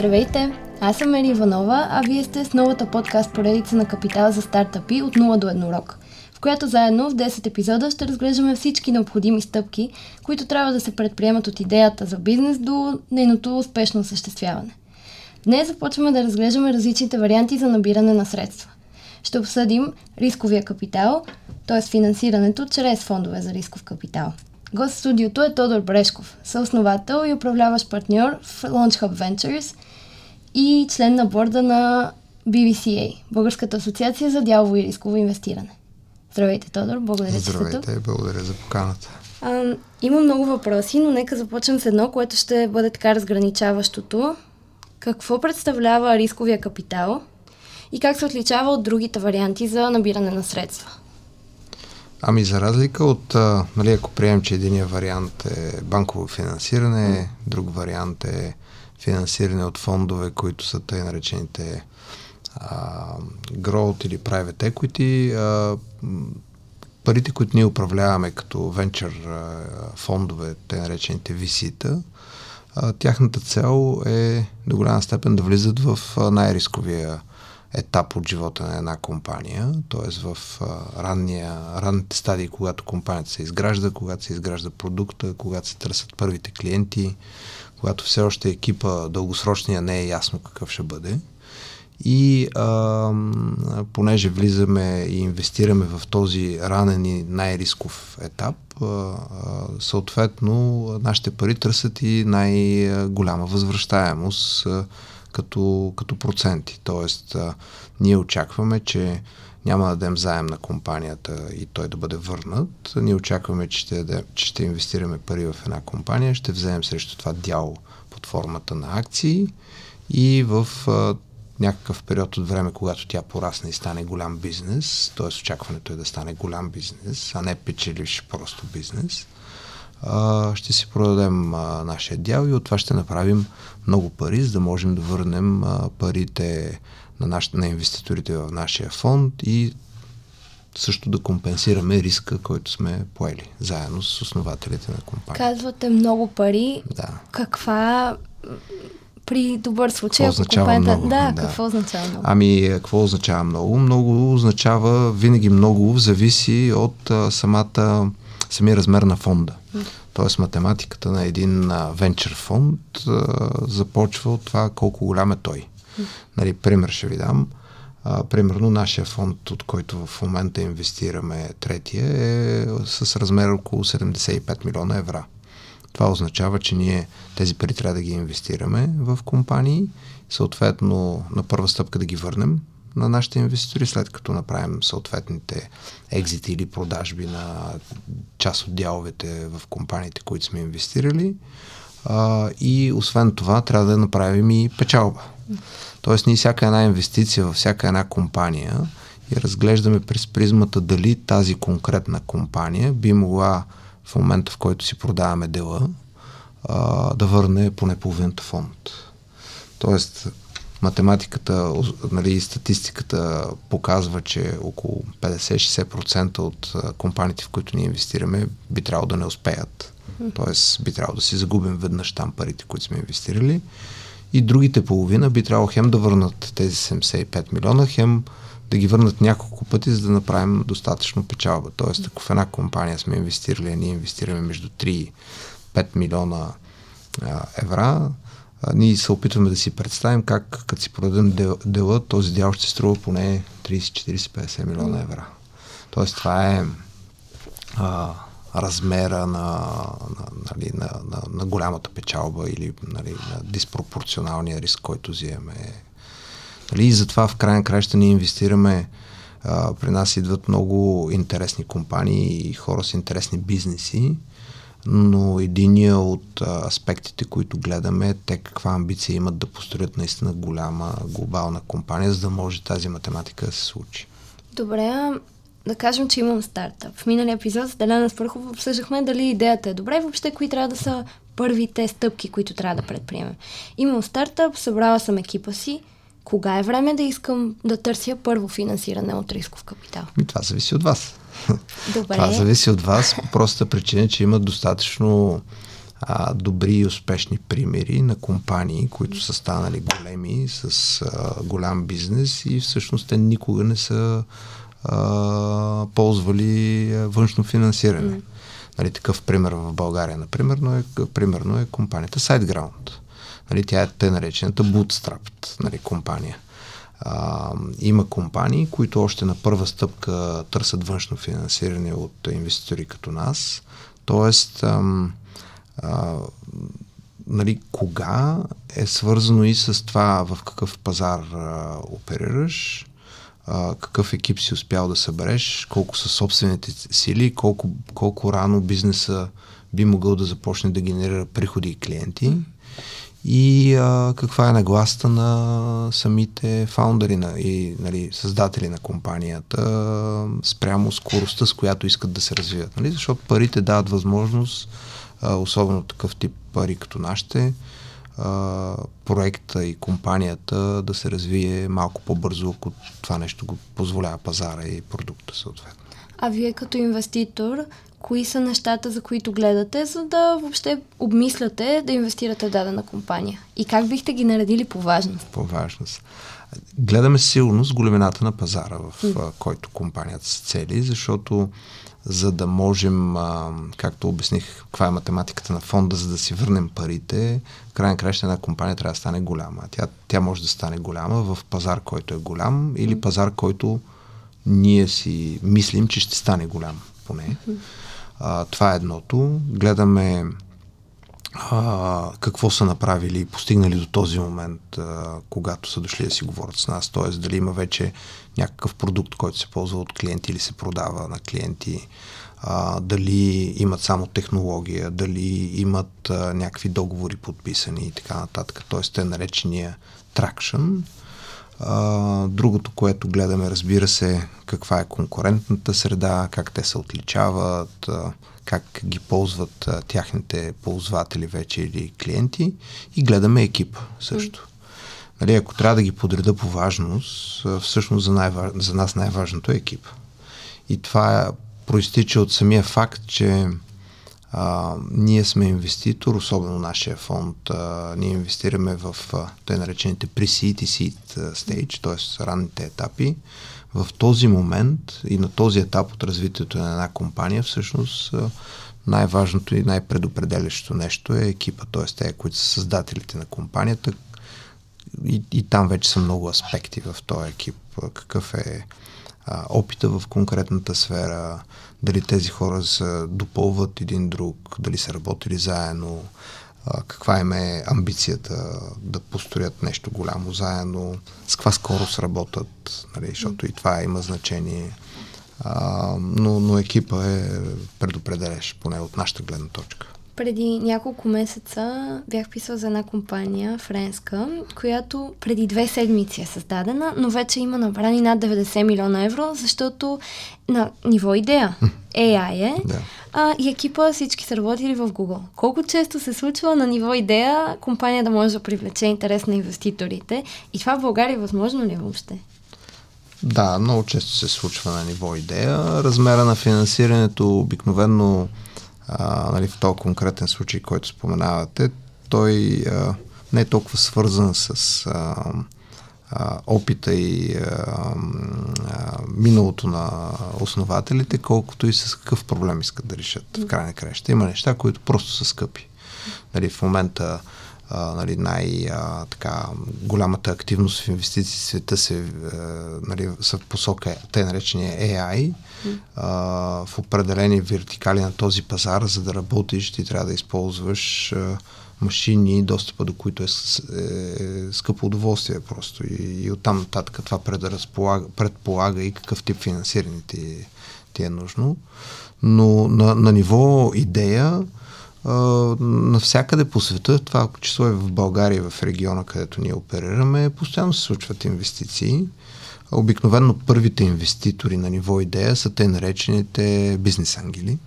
Здравейте! Аз съм Ери Иванова, а вие сте с новата подкаст поредица на Капитал за стартъпи от 0 до 1 урок, в която заедно в 10 епизода ще разглеждаме всички необходими стъпки, които трябва да се предприемат от идеята за бизнес до нейното успешно осъществяване. Днес започваме да разглеждаме различните варианти за набиране на средства. Ще обсъдим рисковия капитал, т.е. финансирането чрез фондове за рисков капитал. Гост в студиото е Тодор Брешков, съосновател и управляващ партньор в Launch Hub Ventures и член на борда на BBCA, Българската асоциация за дялово и рисково инвестиране. Здравейте, Тодор, благодаря, Здравейте, че сте тук. благодаря за поканата. А, има много въпроси, но нека започнем с едно, което ще бъде така разграничаващото. Какво представлява рисковия капитал и как се отличава от другите варианти за набиране на средства? Ами за разлика от, а, нали, ако приемем, че единия вариант е банково финансиране, друг вариант е финансиране от фондове, които са тъй наречените а, growth или private equity, а, парите, които ние управляваме като венчър фондове, те наречените VC-та, тяхната цел е до голяма степен да влизат в най-рисковия етап от живота на една компания, т.е. в ранния, ранните стадии, когато компанията се изгражда, когато се изгражда продукта, когато се търсят първите клиенти, когато все още екипа дългосрочния не е ясно какъв ще бъде. И а, понеже влизаме и инвестираме в този ранен и най-рисков етап, а, съответно нашите пари търсят и най-голяма възвръщаемост а, като, като проценти. Тоест, а, ние очакваме, че няма да дадем заем на компанията и той да бъде върнат. Ние очакваме, че ще, дадем, че ще инвестираме пари в една компания, ще вземем срещу това дял под формата на акции и в а, някакъв период от време, когато тя порасне и стане голям бизнес, т.е. очакването е да стане голям бизнес, а не печеливш просто бизнес, а, ще си продадем а, нашия дял и от това ще направим много пари, за да можем да върнем а, парите на, наш, на инвеститорите в нашия фонд и също да компенсираме риска, който сме поели, заедно с основателите на компанията. Казвате много пари. Да. Каква при добър случай, какво означава много? Да, да, какво означава много? Ами, какво означава много? Много означава винаги много, зависи от а, самата, самия размер на фонда. Тоест математиката на един венчър фонд а, започва от това колко голям е той. Нали, пример ще ви дам. А, примерно нашия фонд, от който в момента инвестираме третия, е с размер около 75 милиона евро. Това означава, че ние тези пари трябва да ги инвестираме в компании, съответно на първа стъпка да ги върнем на нашите инвеститори, след като направим съответните екзити или продажби на част от дяловете в компаниите, които сме инвестирали. А, и освен това трябва да направим и печалба. Тоест ние всяка една инвестиция във всяка една компания и разглеждаме през призмата дали тази конкретна компания би могла в момента, в който си продаваме дела, а, да върне поне половината фонд. Тоест, математиката нали, и статистиката показва, че около 50-60% от компаниите, в които ние инвестираме, би трябвало да не успеят. Тоест, би трябвало да си загубим веднъж там парите, които сме инвестирали. И другите половина би трябвало хем да върнат тези 75 милиона, хем да ги върнат няколко пъти, за да направим достатъчно печалба. Тоест, ако в една компания сме инвестирали, а ние инвестираме между 3 и 5 милиона а, евро, а, ние се опитваме да си представим как, като си продадем дел, дела, този дял ще струва поне 30, 40, 50 милиона евро. Тоест, това е а, размера на, на, нали, на, на, на голямата печалба или нали, на диспропорционалния риск, който взимаме Нали? И затова в крайна краща ние инвестираме а, при нас идват много интересни компании и хора с интересни бизнеси, но единия от а, аспектите, които гледаме е те каква амбиция имат да построят наистина голяма глобална компания, за да може тази математика да се случи. Добре, да кажем, че имам стартъп. В миналия епизод с Деляна Спърхов обсъждахме дали идеята е добре и въобще кои трябва да са първите стъпки, които трябва да предприемем. Имам стартъп, събрала съм екипа си, кога е време да искам да търся първо финансиране от рисков капитал? И това зависи от вас. Добре. Това зависи от вас по простата причина, че има достатъчно а, добри и успешни примери на компании, които са станали големи с а, голям бизнес и всъщност те никога не са а, ползвали външно финансиране. Mm. Нали, такъв пример в България, например, но е, примерно е компанията SiteGround. Нали, тя е те наречената Bootstrapped нали, компания. А, има компании, които още на първа стъпка търсят външно финансиране от инвеститори като нас. Тоест, ам, а, нали, кога е свързано и с това в какъв пазар а, оперираш, а, какъв екип си успял да събереш, колко са собствените сили, колко, колко рано бизнеса би могъл да започне да генерира приходи и клиенти и а, каква е нагласта на самите фаундъри на, и нали, създатели на компанията спрямо скоростта, с която искат да се развиват. Нали? Защото парите дават възможност, а, особено такъв тип пари като нашите, а, проекта и компанията да се развие малко по-бързо, ако това нещо го позволява пазара и продукта съответно. А вие като инвеститор, кои са нещата, за които гледате, за да въобще обмисляте да инвестирате в дадена компания? И как бихте ги наредили по важност? По важност. Гледаме силно с големината на пазара, в mm. който компанията се цели, защото за да можем, а, както обясних, каква е математиката на фонда, за да си върнем парите, в крайна краща една компания трябва да стане голяма. Тя, тя може да стане голяма в пазар, който е голям или пазар, който ние си мислим, че ще стане голям поне. А, това е едното. Гледаме а, какво са направили и постигнали до този момент, а, когато са дошли да си говорят с нас. Т.е. дали има вече някакъв продукт, който се ползва от клиенти или се продава на клиенти. А, дали имат само технология, дали имат а, някакви договори подписани и така нататък. Т.е. те наречения. А, другото, което гледаме, разбира се, каква е конкурентната среда, как те се отличават, а, как ги ползват а, тяхните ползватели вече или клиенти и гледаме екипа също. Нали, ако трябва да ги подреда по важност, всъщност за, най- за нас най-важното е екип. И това проистича от самия факт, че а, ние сме инвеститор, особено нашия фонд. А, ние инвестираме в тъй наречените pre-seed и seed stage, т.е. ранните етапи. В този момент и на този етап от развитието на една компания, всъщност най-важното и най-предопределящо нещо е екипа, т.е. те, които са създателите на компанията. И, и там вече са много аспекти в този екип. Какъв е а, опита в конкретната сфера, дали тези хора се допълват един друг, дали са работили заедно, каква им е амбицията да построят нещо голямо заедно, с каква скорост работят, нали, защото и това има значение. А, но, но екипа е предопределящ, поне от нашата гледна точка преди няколко месеца бях писала за една компания, френска, която преди две седмици е създадена, но вече има набрани над 90 милиона евро, защото на ниво идея AI е. Да. А, и екипа всички са работили в Google. Колко често се случва на ниво идея компания да може да привлече интерес на инвеститорите? И това в България възможно ли е въобще? Да, много често се случва на ниво идея. Размера на финансирането обикновено а, нали, в този конкретен случай, който споменавате, той а, не е толкова свързан с а, а, опита и а, а, миналото на основателите, колкото и с какъв проблем искат да решат в край на краща. Има неща, които просто са скъпи. Нали, в момента нали, най-голямата активност в инвестиции в света се, а, нали, са в посока те наречения AI. А, в определени вертикали на този пазар, за да работиш, ти трябва да използваш а, машини, достъпа до които е, е, е скъпо удоволствие просто. И, и оттам нататък това предполага и какъв тип финансиране ти, ти е нужно. Но на, на ниво идея, навсякъде по света, това число е в България, в региона, където ние оперираме, постоянно се случват инвестиции. Обикновено първите инвеститори на ниво идея са те наречените бизнес ангели.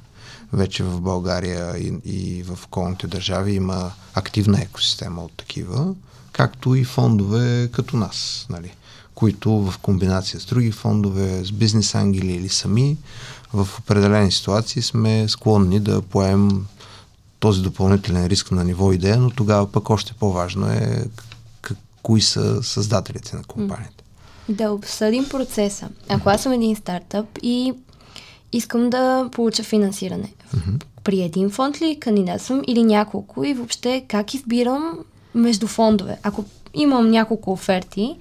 Вече в България и, и в околните държави има активна екосистема от такива, както и фондове като нас, нали, които в комбинация с други фондове, с бизнес ангели или сами, в определени ситуации сме склонни да поем този допълнителен риск на ниво идея, но тогава пък още по-важно е кои са създателите на компанията. Да обсъдим процеса. Ако аз съм един стартъп и искам да получа финансиране, mm-hmm. при един фонд ли кандидатствам или няколко и въобще как избирам между фондове? Ако имам няколко оферти,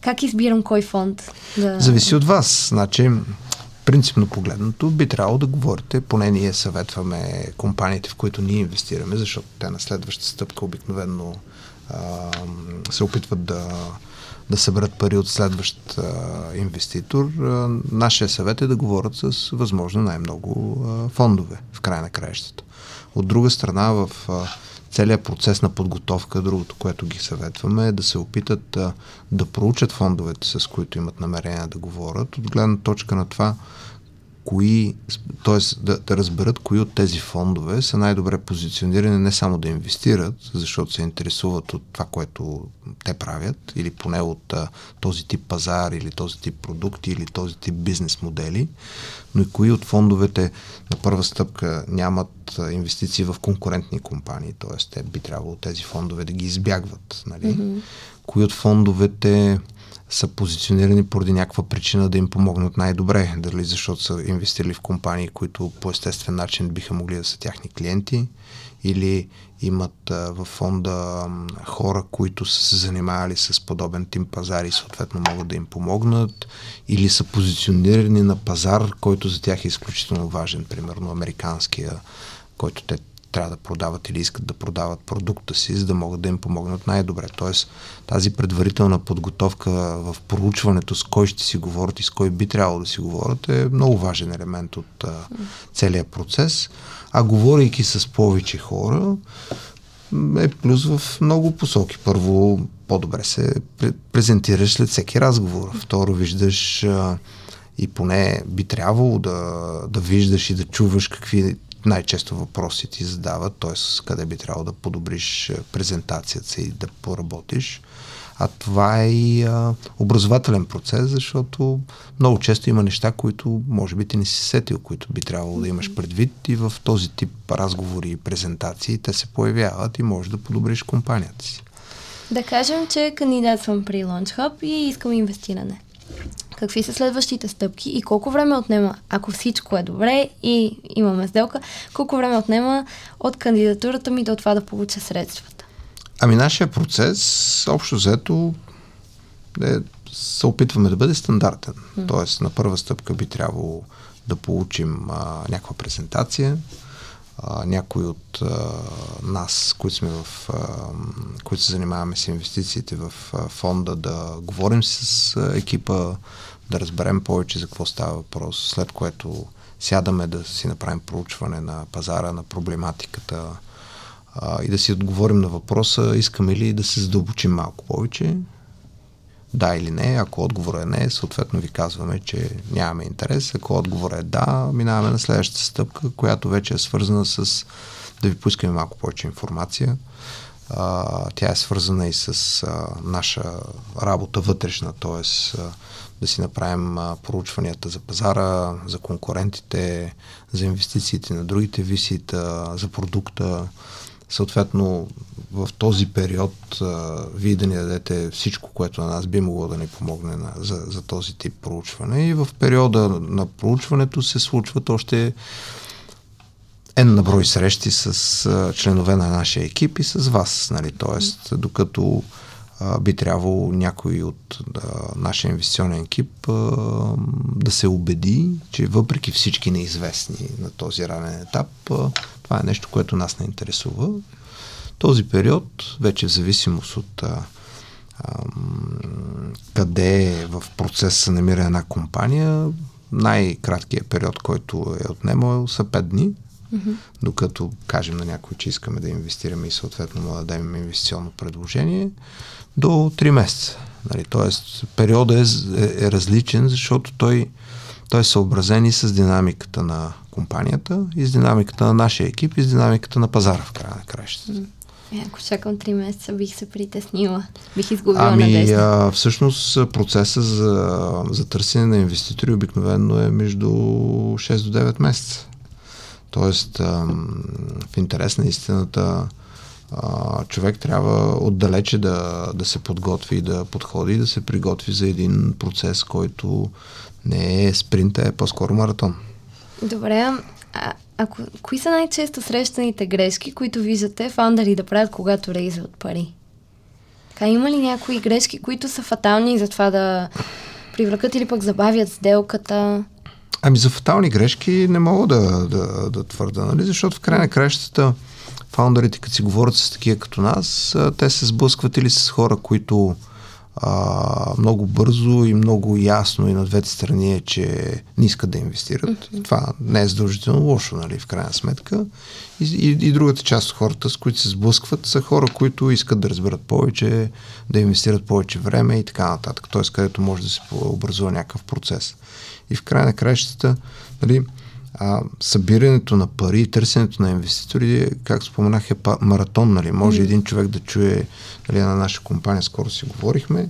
как избирам кой фонд да... Зависи от вас. Значи, принципно погледнато, би трябвало да говорите, поне ние съветваме компаниите, в които ние инвестираме, защото те на следващата стъпка обикновено а, се опитват да, да съберат пари от следващ а, инвеститор. А, нашия съвет е да говорят с възможно най-много а, фондове в край на краищата. От друга страна, в а, целият процес на подготовка, другото, което ги съветваме е да се опитат да, да проучат фондовете, с които имат намерение да говорят, от гледна точка на това, кои, т.е. Да, да разберат кои от тези фондове са най-добре позиционирани не само да инвестират, защото се интересуват от това, което те правят, или поне от а, този тип пазар, или този тип продукти, или този тип бизнес модели, но и кои от фондовете на първа стъпка нямат инвестиции в конкурентни компании, т.е. те би трябвало тези фондове да ги избягват. Нали? Mm-hmm. Кои от фондовете са позиционирани поради някаква причина да им помогнат най-добре. Дали защото са инвестирали в компании, които по естествен начин биха могли да са тяхни клиенти, или имат а, в фонда хора, които са се занимавали с подобен тип пазар и съответно могат да им помогнат, или са позиционирани на пазар, който за тях е изключително важен, примерно американския, който те трябва да продават или искат да продават продукта си, за да могат да им помогнат най-добре. Тоест, тази предварителна подготовка в проучването с кой ще си говорят и с кой би трябвало да си говорят е много важен елемент от а, целия процес. А говорейки с повече хора, е плюс в много посоки. Първо, по-добре се презентираш след всеки разговор. Второ, виждаш а, и поне би трябвало да, да виждаш и да чуваш какви най-често въпроси ти задават, т.е. къде би трябвало да подобриш е, презентацията си и да поработиш. А това е и а, образователен процес, защото много често има неща, които може би ти не си сетил, които би трябвало да имаш предвид и в този тип разговори и презентации те се появяват и можеш да подобриш компанията си. Да кажем, че кандидатствам при Launch Hub и искам инвестиране какви са следващите стъпки и колко време отнема, ако всичко е добре и имаме сделка, колко време отнема от кандидатурата ми до това да получа средствата? Ами нашия процес, общо взето, е, се опитваме да бъде стандартен. Mm. Тоест, на първа стъпка би трябвало да получим а, някаква презентация, а, някой от а, нас, които сме в, а, които се занимаваме с инвестициите в а, фонда, да говорим с а, екипа, да разберем повече за какво става въпрос, след което сядаме да си направим проучване на пазара, на проблематиката а, и да си отговорим на въпроса, искаме ли да се задълбочим малко повече, да или не. Ако отговорът е не, съответно ви казваме, че нямаме интерес. Ако отговорът е да, минаваме на следващата стъпка, която вече е свързана с да ви поискаме малко повече информация. А, тя е свързана и с а, наша работа вътрешна, т.е. да си направим а, проучванията за пазара, за конкурентите, за инвестициите на другите висита, за продукта. Съответно, в този период а, вие да ни дадете всичко, което на нас би могло да ни помогне на, за, за този тип проучване. И в периода на проучването се случват още N на брой срещи с а, членове на нашия екип и с вас. Нали? Тоест, докато а, би трябвало някой от а, нашия инвестиционен екип а, да се убеди, че въпреки всички неизвестни на този ранен етап, а, това е нещо, което нас не интересува. Този период, вече в зависимост от а, а, къде в процес се намира една компания, най-краткият период, който е отнемал, са 5 дни. Mm-hmm. Докато кажем на някой, че искаме да инвестираме и съответно му дадем инвестиционно предложение, до 3 месеца. Нали, тоест, периода е, е, е различен, защото той, той е съобразен и с динамиката на компанията, и с динамиката на нашия екип, и с динамиката на пазара в края на краищата. Е, ако чакам 3 месеца, бих се притеснила. Бих изгубила ами, надежда. А, всъщност процеса за, за търсене на инвеститори обикновено е между 6 до 9 месеца. Тоест, а, в интерес на истината, а, човек трябва отдалече да, да се подготви, да подходи и да се приготви за един процес, който не е спринт, е по-скоро маратон. Добре, а, ако, кои са най-често срещаните грешки, които виждате фаундъри да правят, когато рейзват пари? Така, има ли някои грешки, които са фатални за това да привлекат или пък забавят сделката? Ами за фатални грешки не мога да, да, да твърда, нали? защото в край на кращата фаундърите, като си говорят с такива като нас, те се сблъскват или с хора, които а, много бързо и много ясно и на двете страни е, че не искат да инвестират. Mm-hmm. Това не е задължително лошо, нали, в крайна сметка. И, и, и другата част от хората, с които се сблъскват, са хора, които искат да разберат повече, да инвестират повече време и така нататък. Тоест, където може да се образува някакъв процес. И в край на краищата, нали, а, събирането на пари и търсенето на инвеститори, както споменах, е маратон. Нали? Може mm. един човек да чуе нали, на наша компания, скоро си говорихме,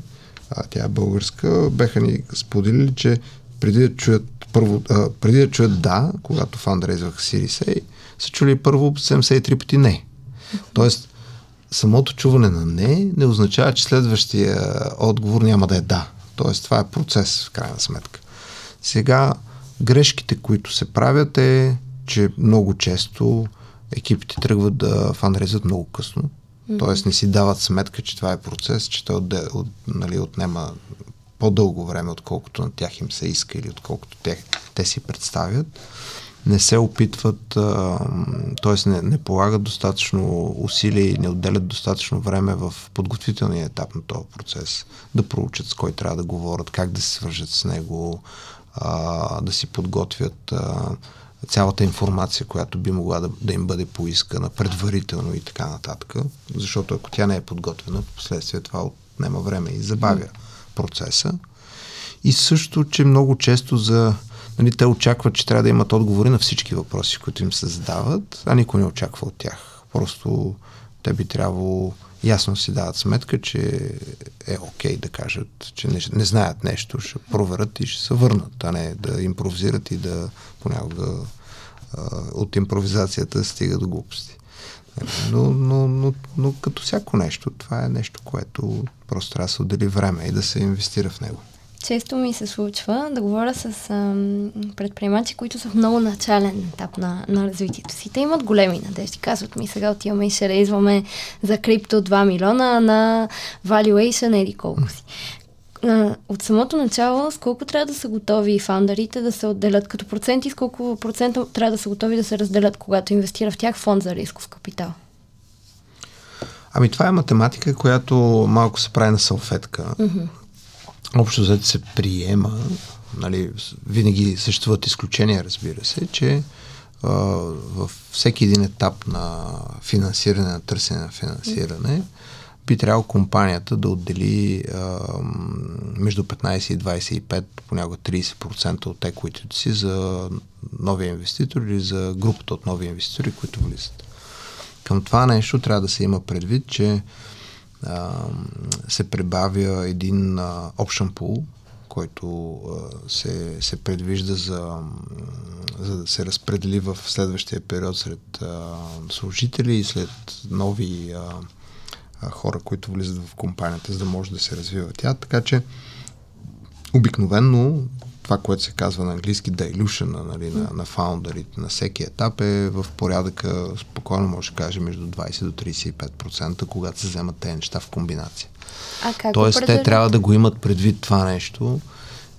а, тя е българска, беха ни споделили, че преди да чуят първо, а, преди да чуят да, когато фандрейзвах Series A, са чули първо 73 пъти не. Тоест, самото чуване на не не означава, че следващия отговор няма да е да. Тоест, това е процес, в крайна сметка. Сега, Грешките, които се правят е, че много често екипите тръгват да фанрезат много късно. Mm-hmm. Тоест не си дават сметка, че това е процес, че той от, от, нали, отнема по-дълго време, отколкото на тях им се иска или отколкото те, те си представят. Не се опитват, т.е. Не, не полагат достатъчно усилия и не отделят достатъчно време в подготвителния етап на този процес. Да проучат с кой трябва да говорят, как да се свържат с него, а, да си подготвят а, цялата информация, която би могла да, да им бъде поискана предварително и така нататък. Защото ако тя не е подготвена, в последствие това отнема време и забавя процеса. И също, че много често за нали, те очакват, че трябва да имат отговори на всички въпроси, които им се задават, а никой не очаква от тях. Просто те би трябвало ясно си дават сметка, че е окей okay да кажат, че не, не знаят нещо, ще проверят и ще се върнат, а не да импровизират и да понякога а, от импровизацията стига до глупости. Но, но, но, но като всяко нещо, това е нещо, което просто трябва да се отдели време и да се инвестира в него. Често ми се случва да говоря с ам, предприемачи, които са в много начален етап на, на развитието си. Те имат големи надежди. Казват ми, сега отиваме и ще рейзваме за крипто 2 милиона на valuation или колко си. От самото начало, с колко трябва да са готови фаундърите да се отделят като проценти, с колко процента трябва да са готови да се разделят, когато инвестира в тях фонд за рисков капитал? Ами това е математика, която малко се прави на салфетка. Mm-hmm общо взето се приема, нали, винаги съществуват изключения, разбира се, че а, във всеки един етап на финансиране, на търсене на финансиране, би трябвало компанията да отдели а, между 15 и 25, понякога 30% от еквитито си за нови инвеститори или за групата от нови инвеститори, които влизат. Към това нещо трябва да се има предвид, че се прибавя един а, option който се, се предвижда за, за да се разпредели в следващия период сред служители и след нови хора, които влизат в компанията, за да може да се развива тя. Така че обикновенно това, което се казва на английски dilution нали, на, на фаундърите на всеки етап е в порядъка, спокойно може да каже, между 20 до 35%, когато се вземат тези неща в комбинация. А как Тоест, те трябва да го имат предвид това нещо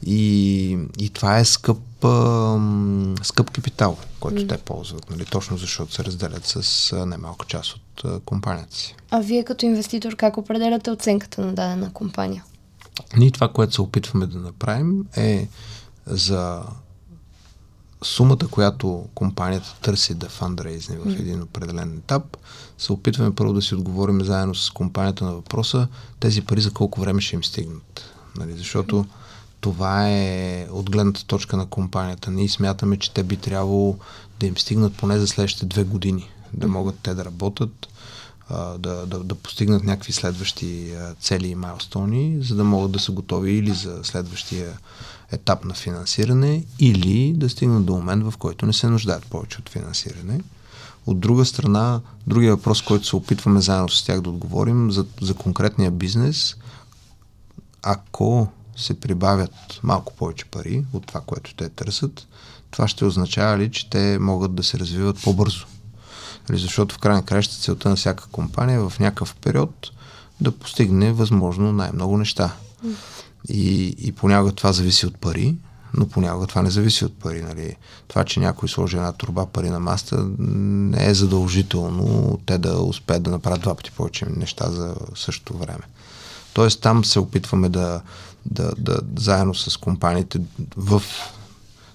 и, и това е скъп, а, скъп капитал, който mm. те ползват, нали, точно защото се разделят с а, немалка част от а, компанията си. А вие като инвеститор как определяте оценката на дадена компания? Ние това, което се опитваме да направим е за сумата, която компанията търси да фандрейзне в един определен етап, се опитваме първо да си отговорим заедно с компанията на въпроса, тези пари за колко време ще им стигнат. Нали? Защото това е от гледната точка на компанията. Ние смятаме, че те би трябвало да им стигнат поне за следващите две години, да могат те да работят, да, да, да постигнат някакви следващи цели и майлстони, за да могат да са готови или за следващия етап на финансиране или да стигнат до момент, в който не се нуждаят повече от финансиране. От друга страна, другия въпрос, който се опитваме заедно с тях да отговорим за, за конкретния бизнес, ако се прибавят малко повече пари от това, което те търсят, това ще означава ли, че те могат да се развиват по-бързо? Нали, защото в крайна краща целта на всяка компания в някакъв период да постигне възможно най-много неща. И, и понякога това зависи от пари, но понякога това не зависи от пари. Нали. Това, че някой сложи една турба пари на маста, не е задължително те да успеят да направят два пъти повече неща за същото време. Тоест там се опитваме да, да, да заедно с компаниите в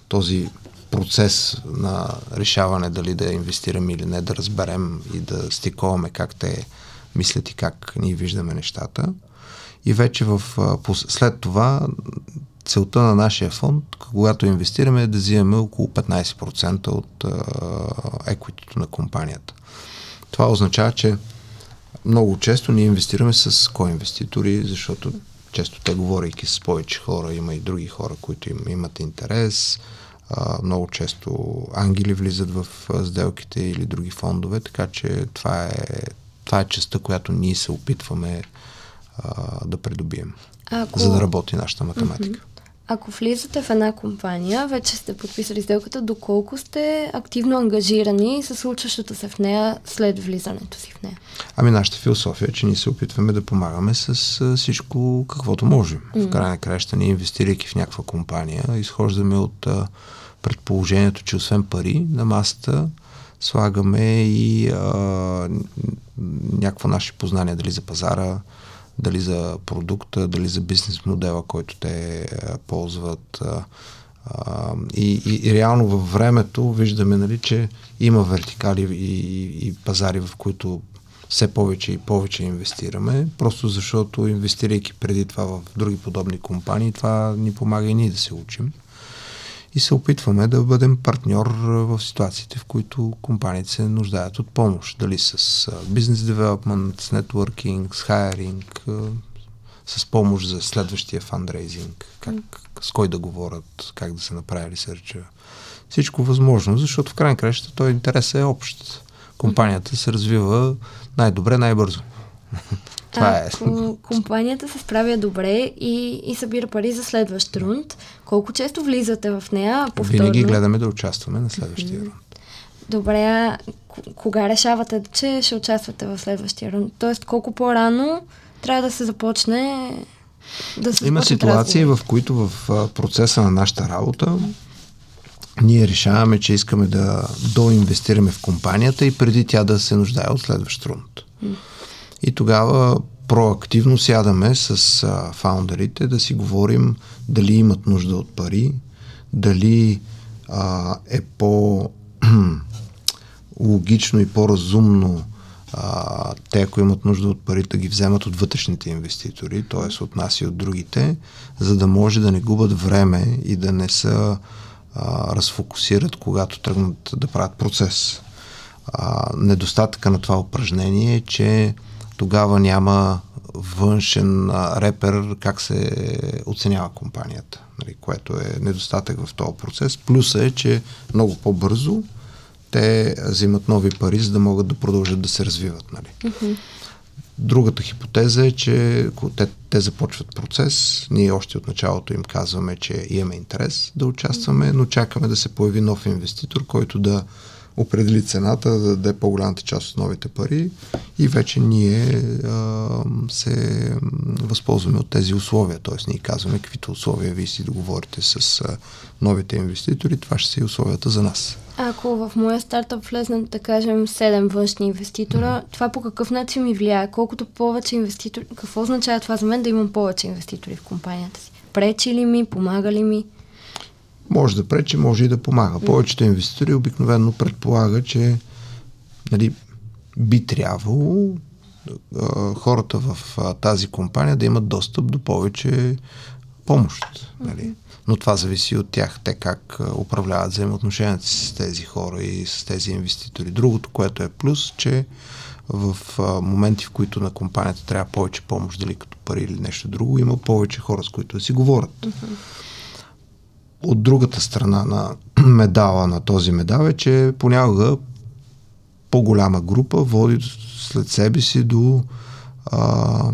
този процес на решаване дали да инвестираме или не, да разберем и да стиковаме как те мислят и как ние виждаме нещата. И вече в, след това целта на нашия фонд, когато инвестираме, е да взимаме около 15% от еквитито на компанията. Това означава, че много често ние инвестираме с коинвеститори, защото често те говорейки с повече хора, има и други хора, които им, имат интерес. А, много често ангели влизат в сделките или други фондове, така че това е, това е частта, която ние се опитваме а, да придобием, Ако... за да работи нашата математика. Mm-hmm. Ако влизате в една компания, вече сте подписали сделката, доколко сте активно ангажирани с случващото се в нея след влизането си в нея? Ами нашата философия е, че ние се опитваме да помагаме с всичко каквото можем. Mm. В край на краища ние инвестирайки в някаква компания, изхождаме от предположението, че освен пари на масата слагаме и а, някакво наше познание дали за пазара, дали за продукта, дали за бизнес модела, който те а, ползват. А, а, и, и, и реално във времето виждаме, нали, че има вертикали и, и, и пазари, в които все повече и повече инвестираме, просто защото инвестирайки преди това в други подобни компании, това ни помага и ние да се учим и се опитваме да бъдем партньор в ситуациите, в които компаниите се нуждаят от помощ. Дали с бизнес девелопмент, с нетворкинг, с хайринг, с помощ за следващия фандрейзинг, как, с кой да говорят, как да се направи ресърча. Всичко възможно, защото в крайна краща той интерес е общ. Компанията се развива най-добре, най-бързо. Това е. Ако компанията се справя добре и, и събира пари за следващ рунд, колко често влизате в нея? Повторно? Винаги гледаме да участваме на следващия рунд. Добре, а кога решавате, че ще участвате в следващия рунд? Тоест, колко по-рано трябва да се започне да се Има ситуации, разговор. в които в процеса на нашата работа ние решаваме, че искаме да доинвестираме в компанията и преди тя да се нуждае от следващ рунд. И тогава проактивно сядаме с а, фаундерите да си говорим дали имат нужда от пари, дали а, е по логично и по-разумно а, те, ако имат нужда от пари, да ги вземат от вътрешните инвеститори, т.е. от нас и от другите, за да може да не губят време и да не се разфокусират, когато тръгнат да правят процес. А, недостатъка на това упражнение е, че тогава няма външен репер как се оценява компанията, нали, което е недостатък в този процес. Плюсът е, че много по-бързо те взимат нови пари, за да могат да продължат да се развиват. Нали. Mm-hmm. Другата хипотеза е, че те, те започват процес, ние още от началото им казваме, че имаме интерес да участваме, но чакаме да се появи нов инвеститор, който да определи цената, да даде по-голямата част от новите пари и вече ние а, се възползваме от тези условия. Т.е. ние казваме каквито условия вие си договорите с а, новите инвеститори, това ще са и условията за нас. Ако в моя стартъп влезнат, да кажем, 7 външни инвеститора, mm-hmm. това по какъв начин ми влияе? Колкото повече инвеститори, какво означава това за мен да имам повече инвеститори в компанията си? Пречи ли ми, помага ли ми? Може да пречи, може и да помага. Повечето инвеститори обикновено предполага, че нали, би трябвало а, хората в а, тази компания да имат достъп до повече помощ. Нали. Но това зависи от тях, те как управляват взаимоотношенията си с тези хора и с тези инвеститори. Другото, което е плюс, че в а, моменти, в които на компанията трябва повече помощ, дали като пари или нещо друго, има повече хора, с които да си говорят. Uh-huh от другата страна на медала на този медал е, че понякога по-голяма група води след себе си до а,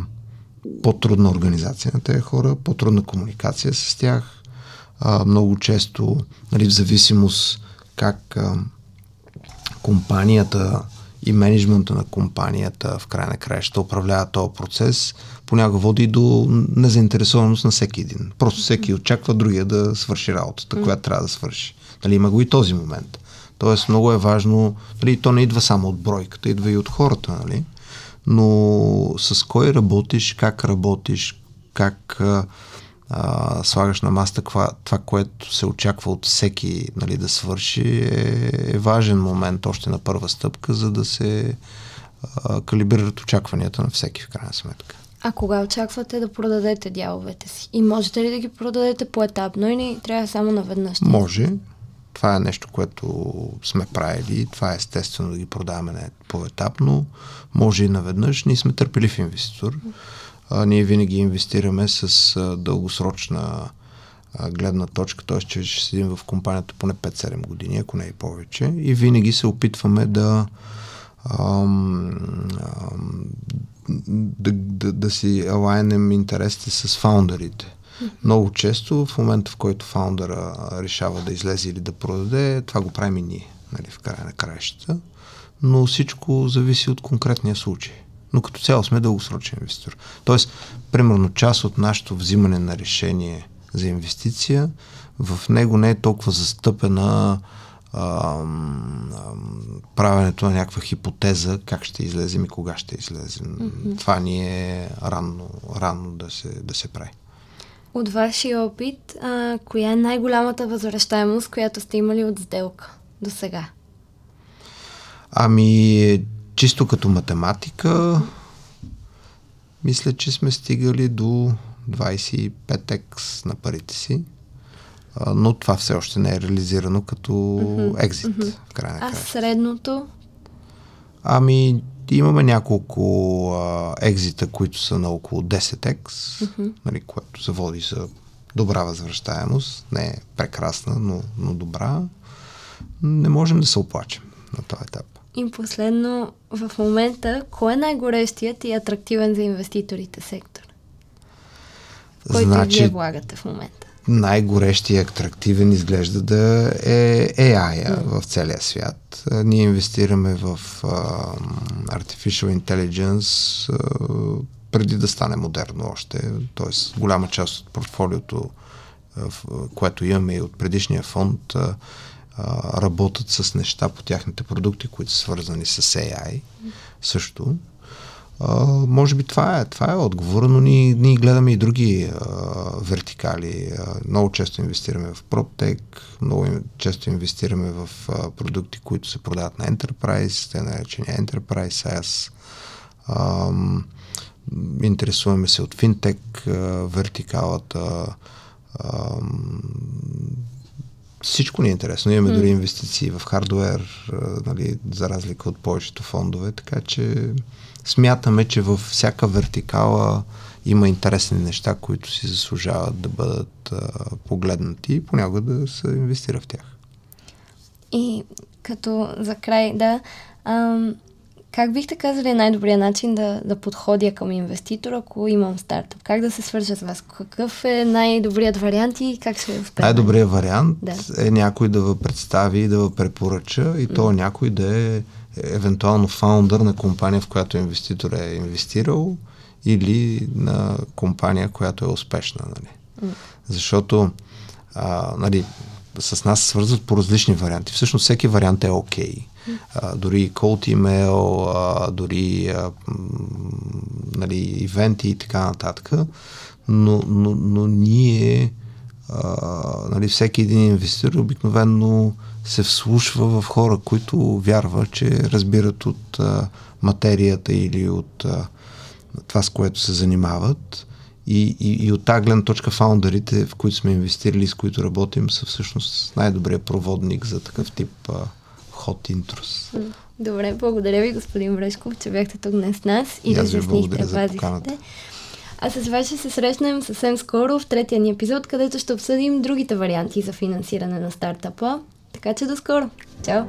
по-трудна организация на тези хора, по-трудна комуникация с тях. А, много често, нали, в зависимост как а, компанията и менеджмента на компанията в край на края ще управлява този процес, понякога води до незаинтересованост на всеки един. Просто всеки очаква другия да свърши работата, която трябва да свърши. Нали, има го и този момент. Тоест много е важно, нали, то не идва само от бройката, идва и от хората, нали? но с кой работиш, как работиш, как а, слагаш на маста това, това, което се очаква от всеки нали, да свърши, е, е важен момент още на първа стъпка, за да се а, калибрират очакванията на всеки в крайна сметка. А кога очаквате да продадете дяловете си? И можете ли да ги продадете поетапно или трябва само наведнъж? Може. Това е нещо, което сме правили. Това е естествено да ги продаваме поетапно. Може и наведнъж. Ние сме търпелив инвеститор. А, ние винаги инвестираме с а, дългосрочна а, гледна точка, т.е. че ще седим в компанията поне 5-7 години, ако не и повече. И винаги се опитваме да ам, ам, да, да, да си алайнем интересите с фаундърите. Много често в момента, в който фаундъра решава да излезе или да продаде, това го правим и ние, нали, в края на краищата. Но всичко зависи от конкретния случай. Но като цяло сме дългосрочен инвеститор. Тоест, примерно, част от нашето взимане на решение за инвестиция, в него не е толкова застъпена ам, правенето на някаква хипотеза как ще излезем и кога ще излезем. Mm-hmm. Това ни е рано, рано да, се, да се прави. От вашия опит, а, коя е най-голямата възвръщаемост, която сте имали от сделка до сега? Ами, чисто като математика, мисля, че сме стигали до 25x на парите си, но това все още не е реализирано като mm-hmm. екзит. Mm-hmm. В край на. А средното? Ами, имаме няколко а, екзита, които са на около 10x, mm-hmm. нали, което се води за добра възвръщаемост. Не е прекрасна, но, но добра. Не можем да се оплачем на този етап. И последно, в момента, кой е най-горещият и атрактивен за инвеститорите сектор? Който значи, вие влагате в момента? най-горещия и атрактивен изглежда да е AI mm. в целия свят. Ние инвестираме в uh, Artificial Intelligence uh, преди да стане модерно още. Тоест, голяма част от портфолиото, uh, което имаме и от предишния фонд, uh, работят с неща по тяхните продукти, които са свързани с AI също. А, може би това е, това е отговора, но ние, ние гледаме и други а, вертикали. А, много често инвестираме в PropTech, много често инвестираме в а, продукти, които се продават на Enterprise, те наречени Enterprise SaaS. Интересуваме се от финтек вертикалата. Всичко ни е интересно. Имаме mm. дори инвестиции в хардвер, нали, за разлика от повечето фондове, така че смятаме, че във всяка вертикала има интересни неща, които си заслужават да бъдат а, погледнати и понякога да се инвестира в тях. И като за край, да, ам, как бихте казали най-добрия начин да, да подходя към инвеститор, ако имам стартъп? Как да се свържа с вас? Какъв е най-добрият вариант и как ще успея? Най-добрият вариант да. е някой да ви представи и да ви препоръча и то някой да е евентуално фаундър на компания, в която инвеститор е инвестирал или на компания, която е успешна. Нали? Защото а, нали, с нас свързват по различни варианти. Всъщност всеки вариант е окей. Okay. А, дори cold email, а, дори а, нали, ивенти и така нататък. Но, но, но ние, а, нали, всеки един инвеститор обикновено се вслушва в хора, които вярва, че разбират от а, материята или от а, това, с което се занимават. И, и, и от тази гледна точка фаундърите, в които сме инвестирали, с които работим, са всъщност най-добрият проводник за такъв тип а, ход интрус. Добре, благодаря ви, господин Врешков, че бяхте тук днес с нас и, и разяснихте базисите. А с вас ще се срещнем съвсем скоро в третия ни епизод, където ще обсъдим другите варианти за финансиране на стартъпа. Така че до скоро. Чао!